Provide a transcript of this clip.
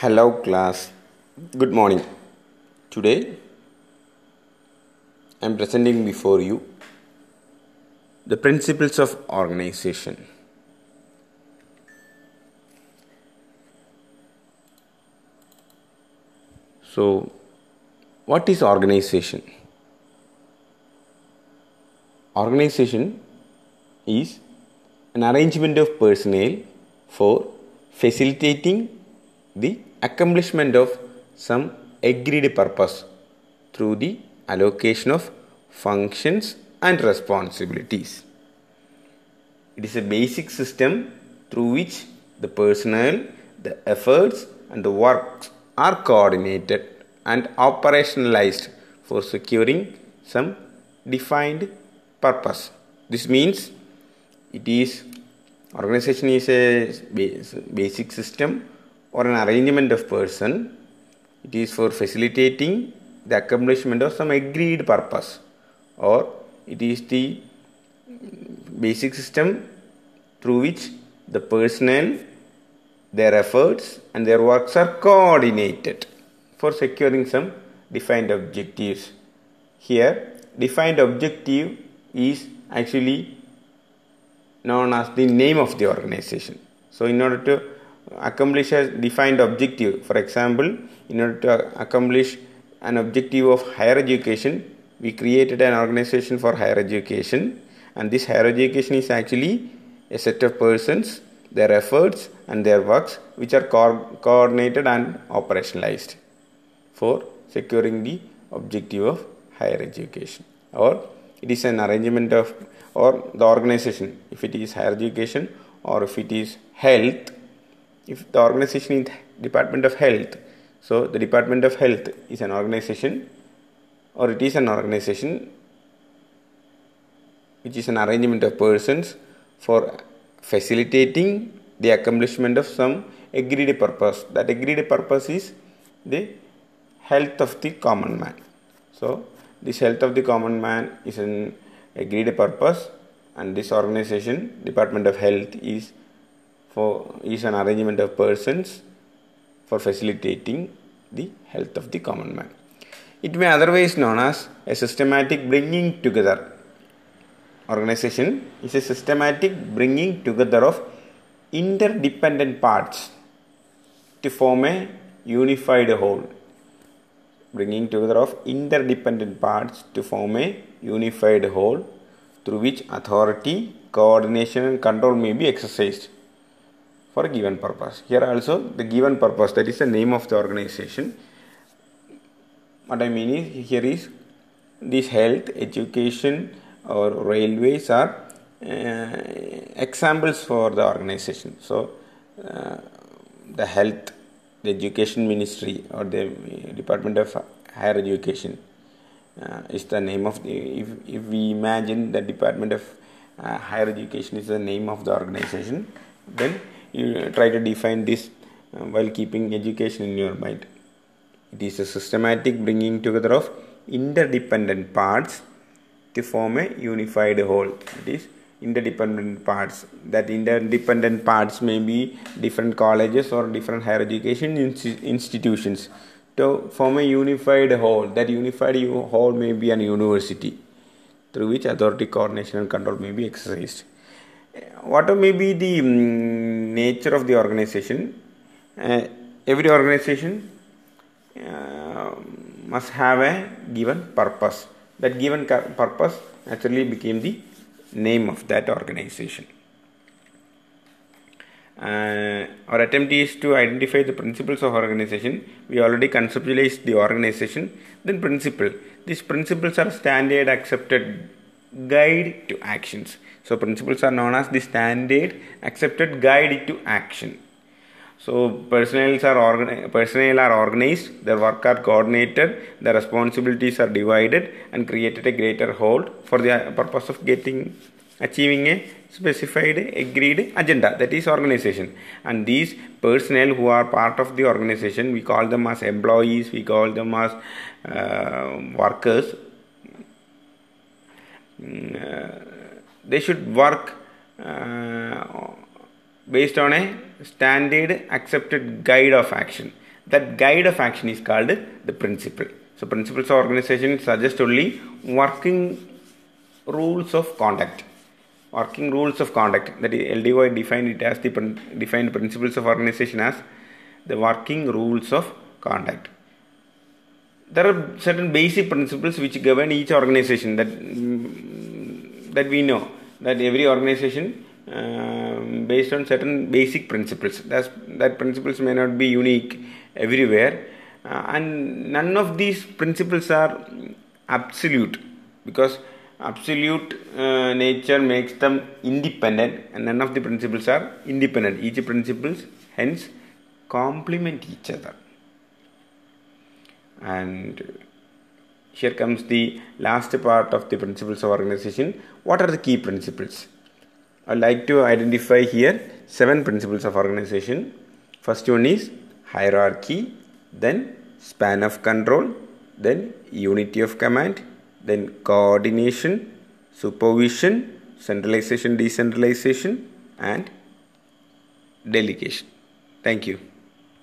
Hello, class. Good morning. Today, I am presenting before you the principles of organization. So, what is organization? Organization is an arrangement of personnel for facilitating the accomplishment of some agreed purpose through the allocation of functions and responsibilities. It is a basic system through which the personnel, the efforts, and the works are coordinated and operationalized for securing some defined purpose. This means it is organization is a basic system or an arrangement of person. It is for facilitating the accomplishment of some agreed purpose or it is the basic system through which the personnel their efforts and their works are coordinated for securing some defined objectives here defined objective is actually known as the name of the organization so in order to accomplish a defined objective. For example in order to accomplish an objective of higher education we created an organization for higher education. And this higher education is actually a set of persons their efforts and their works which are co- coordinated and operationalized for securing the objective of higher education. Or it is an arrangement of or the organization if it is higher education or if it is health if the organization is department of health so the department of health is an organization or it is an organization which is an arrangement of persons for facilitating the accomplishment of some agreed purpose. That agreed purpose is the health of the common man. So this health of the common man is an agreed purpose and this organization department of health is for is an arrangement of persons for facilitating the health of the common man. It may otherwise known as a systematic bringing together. Organization is a systematic bringing together of interdependent parts to form a unified whole. Bringing together of interdependent parts to form a unified whole through which authority coordination and control may be exercised for a given purpose. Here also the given purpose that is the name of the organization. What i mean is here is this health education or railways are uh, examples for the organization. So uh, the health the education ministry or the department of higher education uh, is the name of the if, if we imagine the department of uh, higher education is the name of the organization then you try to define this uh, while keeping education in your mind. It is a systematic bringing together of interdependent parts to form a unified whole. It is interdependent parts. That interdependent parts may be different colleges or different higher education institutions. To form a unified whole that unified whole may be an university through which authority coordination and control may be exercised what may be the um, nature of the organization uh, every organization uh, must have a given purpose that given purpose actually became the name of that organization. Uh, our attempt is to identify the principles of organization. We already conceptualized the organization, then principle. These principles are standard accepted guide to actions. So principles are known as the standard accepted guide to action. So personnel are organi- personnel are organized, their work are coordinated, their responsibilities are divided and created a greater whole for the purpose of getting achieving a specified agreed agenda that is organization and these personnel who are part of the organization we call them as employees we call them as uh, workers uh, they should work uh, based on a standard accepted guide of action that guide of action is called the principle. So principles of organization suggest only working rules of conduct. Working rules of conduct that is LDY defined it as the defined principles of organization as the working rules of conduct. There are certain basic principles which govern each organization that that we know that every organization um, based on certain basic principles. That's, that principles may not be unique everywhere, uh, and none of these principles are absolute because absolute uh, nature makes them independent, and none of the principles are independent. Each principles hence complement each other. And here comes the last part of the principles of organization. What are the key principles? I'd like to identify here seven principles of organization. First one is hierarchy, then span of control, then unity of command, then coordination, supervision, centralization, decentralization, and delegation. Thank you.